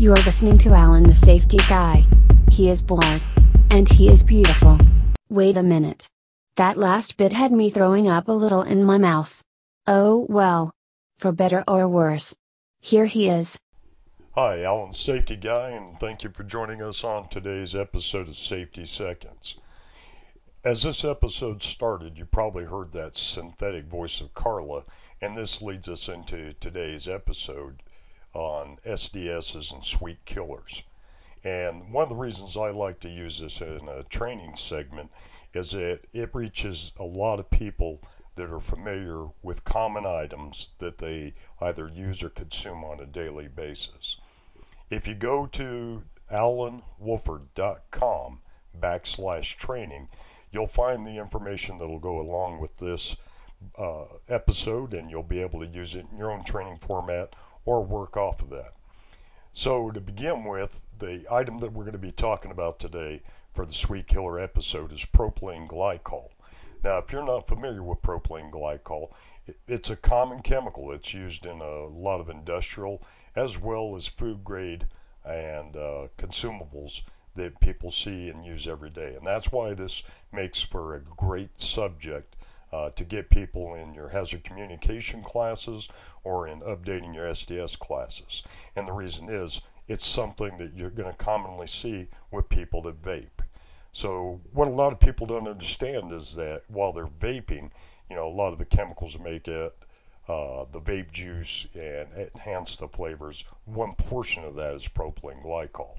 You're listening to Allen the Safety Guy. He is bored. And he is beautiful. Wait a minute. That last bit had me throwing up a little in my mouth. Oh well. For better or worse. Here he is. Hi, Allen Safety Guy, and thank you for joining us on today's episode of Safety Seconds. As this episode started, you probably heard that synthetic voice of Carla, and this leads us into today's episode on SDSs and sweet killers. And one of the reasons I like to use this in a training segment is that it reaches a lot of people that are familiar with common items that they either use or consume on a daily basis. If you go to alanwolford.com backslash training, you'll find the information that'll go along with this uh, episode and you'll be able to use it in your own training format or work off of that. So, to begin with, the item that we're going to be talking about today for the Sweet Killer episode is propylene glycol. Now, if you're not familiar with propylene glycol, it's a common chemical. It's used in a lot of industrial as well as food grade and uh, consumables that people see and use every day. And that's why this makes for a great subject uh, to get people in your hazard communication classes or in updating your SDS classes. And the reason is it's something that you're going to commonly see with people that vape. So, what a lot of people don't understand is that while they're vaping, you know, a lot of the chemicals that make it, uh, the vape juice, and enhance the flavors, one portion of that is propylene glycol.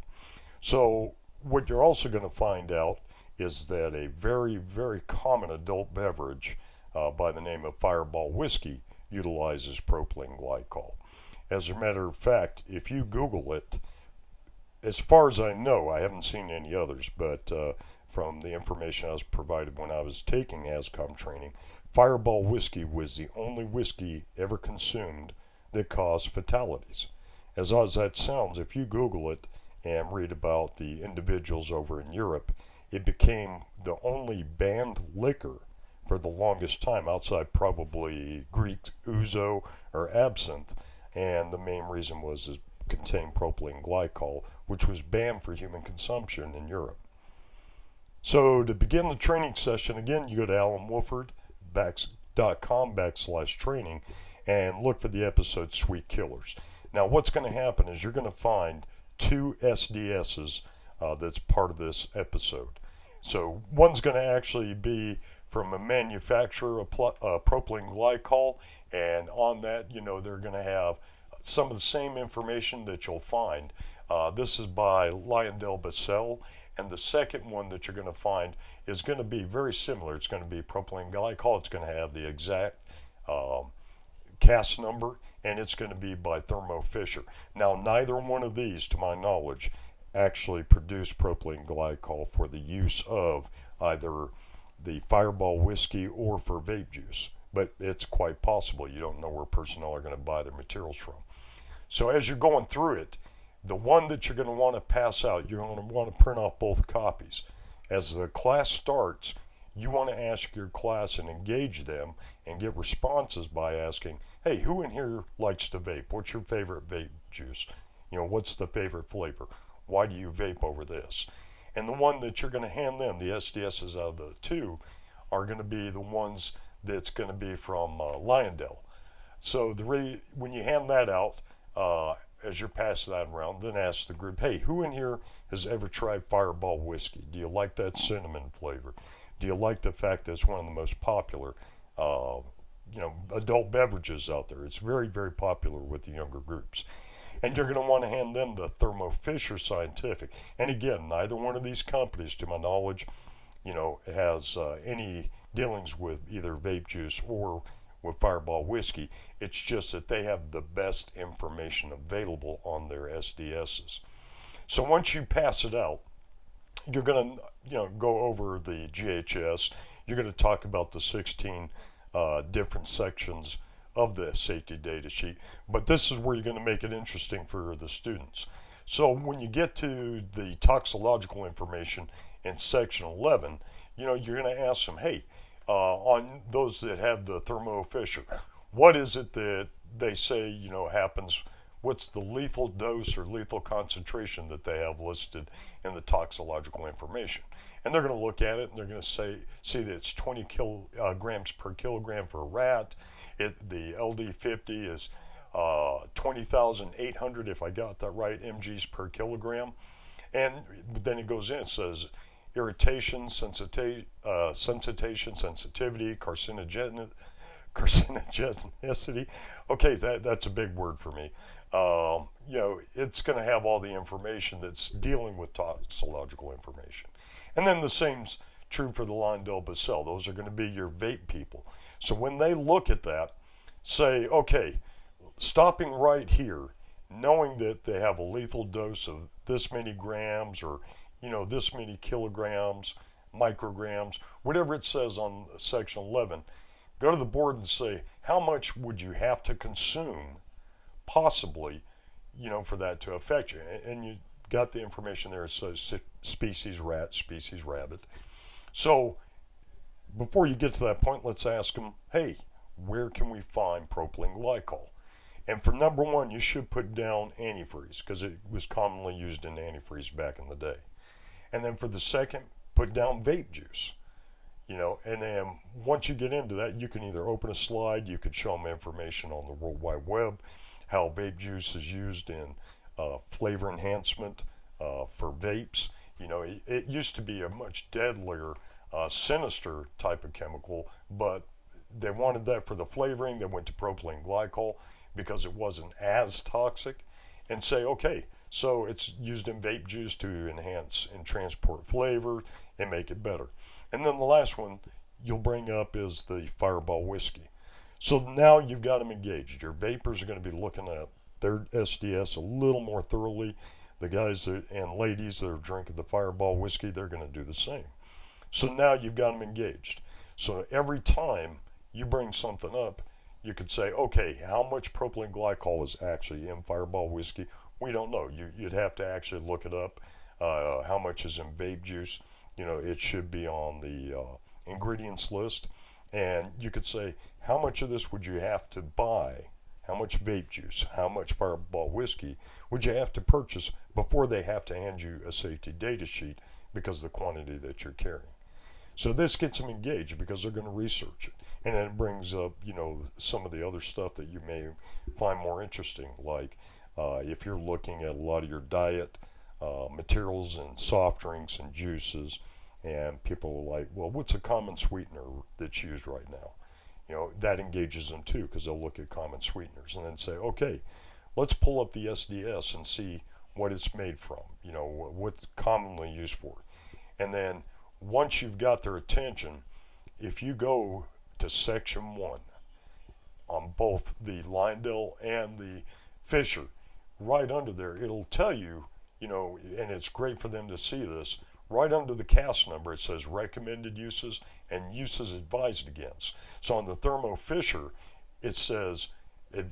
So, what you're also going to find out is that a very, very common adult beverage uh, by the name of Fireball Whiskey utilizes propylene glycol. As a matter of fact, if you Google it, as far as I know, I haven't seen any others, but uh, from the information I was provided when I was taking ASCOM training, Fireball Whiskey was the only whiskey ever consumed that caused fatalities. As odd as that sounds, if you Google it and read about the individuals over in Europe, it became the only banned liquor for the longest time outside probably Greek ouzo or absinthe. And the main reason was it contained propylene glycol, which was banned for human consumption in Europe. So to begin the training session, again, you go to alanwolford.com backslash training and look for the episode Sweet Killers. Now, what's going to happen is you're going to find two SDSs uh, that's part of this episode. So one's going to actually be from a manufacturer of pl- uh, propylene glycol, and on that, you know, they're going to have some of the same information that you'll find. Uh, this is by LyondellBasell, and the second one that you're going to find is going to be very similar. It's going to be propylene glycol. It's going to have the exact um, CAS number, and it's going to be by Thermo Fisher. Now, neither one of these, to my knowledge, actually produce propylene glycol for the use of either the fireball whiskey or for vape juice. But it's quite possible. You don't know where personnel are going to buy their materials from. So as you're going through it, the one that you're going to want to pass out, you're going to want to print off both copies. As the class starts, you want to ask your class and engage them and get responses by asking, hey, who in here likes to vape? What's your favorite vape juice? You know, what's the favorite flavor? Why do you vape over this? And the one that you're going to hand them, the SDSs out of the two, are going to be the ones that's going to be from uh. So the re- when you hand that out, uh, as you're passing that around, then ask the group, hey, who in here has ever tried Fireball whiskey? Do you like that cinnamon flavor? Do you like the fact that it's one of the most popular, uh, you know, adult beverages out there? It's very, very popular with the younger groups and you're going to want to hand them the Thermo Fisher Scientific. And again, neither one of these companies, to my knowledge, you know, has uh, any dealings with either vape juice or with Fireball whiskey. It's just that they have the best information available on their SDSs. So once you pass it out, you're going to you know go over the GHS. You're going to talk about the 16 uh, different sections of the safety data sheet. But this is where you're going to make it interesting for the students. So when you get to the toxicological information in section 11, you know, you're going to ask them, hey, uh, on those that have the Thermo Fisher, what is it that they say, you know, happens what's the lethal dose or lethal concentration that they have listed in the toxicological information. And they're going to look at it and they're going to say see that it's 20 kilograms uh, per kilogram for a rat. It, the LD50 is uh, 20,800, if I got that right, mg's per kilogram. And then it goes in, it says irritation, sensita- uh, sensitization, sensitivity, carcinogen- carcinogenicity. Okay, that, that's a big word for me. Um, you know, it's going to have all the information that's dealing with toxicological information. And then the same's true for the LyondellBasell. Those are going to be your vape people. So when they look at that, say, okay, stopping right here, knowing that they have a lethal dose of this many grams or, you know, this many kilograms, micrograms, whatever it says on section 11, go to the board and say, how much would you have to consume possibly, you know, for that to affect you? And you got the information there. It says species rat, species rabbit. So before you get to that point, let's ask them, hey, where can we find propylene glycol? And for number one, you should put down antifreeze because it was commonly used in antifreeze back in the day. And then for the second, put down vape juice. You know, and then once you get into that, you can either open a slide, you could show them information on the World Wide Web, how vape juice is used in uh, flavor enhancement uh, for vapes. You know, it, it, used to be a much deadlier, uh, sinister type of chemical, but they wanted that for the flavoring. They went to propylene glycol because it wasn't as toxic and say, okay, so it's used in vape juice to enhance and transport flavor and make it better. And then the last one you'll bring up is the Fireball whiskey. So now you've got them engaged. Your vapors are going to be looking at their SDS a little more thoroughly. The guys that, and ladies that are drinking the Fireball whiskey, they're going to do the same. So now you've got them engaged. So every time you bring something up, you could say, okay, how much propylene glycol is actually in Fireball whiskey? We don't know. You, would have to actually look it up. Uh, how much is in vape juice? You know, it should be on the uh, ingredients list. And you could say, how much of this would you have to buy? How much vape juice? How much Fireball whiskey would you have to purchase before they have to hand you a safety data sheet because of the quantity that you're carrying? So this gets them engaged because they're going to research it. And then it brings up, you know, some of the other stuff that you may find more interesting, like uh, if you're looking at a lot of your diet uh, materials and soft drinks and juices, and people are like, well, what's a common sweetener that's used right now? You know, that engages them too because they'll look at common sweeteners and then say, okay, let's pull up the SDS and see what it's made from, you know, what's commonly used for. And then once you've got their attention, if you go to section one on both the Lyondell and the Fisher, right under there, it'll tell you, you know, and it's great for them to see this. Right under the CAS number, it says recommended uses and uses advised against. So on the Thermo Fisher, it says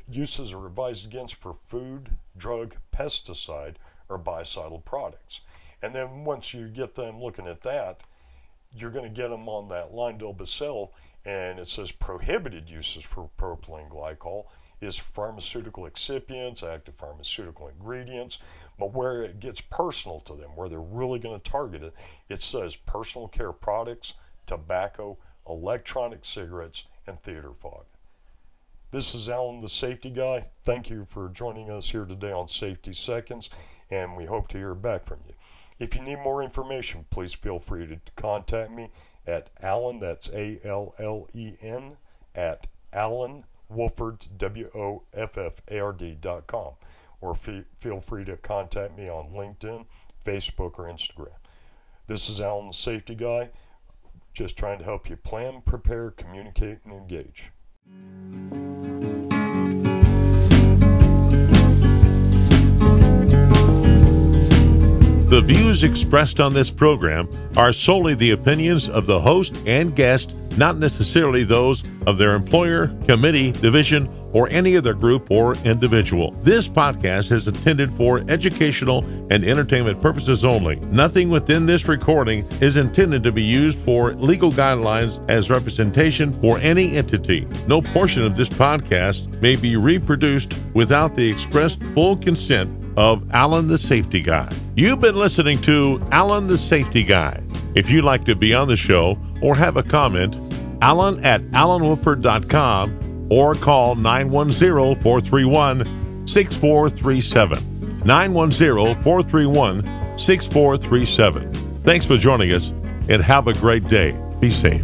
uses are advised against for food, drug, pesticide, or biocidal products. And then once you get them looking at that, you're going to get them on that LyondellBasell, and it says prohibited uses for propylene glycol is pharmaceutical excipients, active pharmaceutical ingredients, but where it gets personal to them, where they're really going to target it, it says personal care products, tobacco, electronic cigarettes, and theater fog. This is Allen, the safety guy. Thank you for joining us here today on Safety Seconds, and we hope to hear back from you. If you need more information, please feel free to contact me at Allen, that's A L L E N, at Allen Wofford, W O F F A R D dot com. Or feel free to contact me on LinkedIn, Facebook, or Instagram. This is Allen, the safety guy, just trying to help you plan, prepare, communicate, and engage. The views expressed on this program are solely the opinions of the host and guest not necessarily those of their employer, committee, division, or any other group or individual. This podcast is intended for educational and entertainment purposes only. Nothing within this recording is intended to be used for legal guidelines as representation for any entity. No portion of this podcast may be reproduced without the expressed full consent of Allen the Safety Guy. You've been listening to Allen the Safety Guy. If you'd like to be on the show or have a comment, alan at alanwilford.com or call 910 431 6437. 910 431 6437. Thanks for joining us and have a great day. Be safe.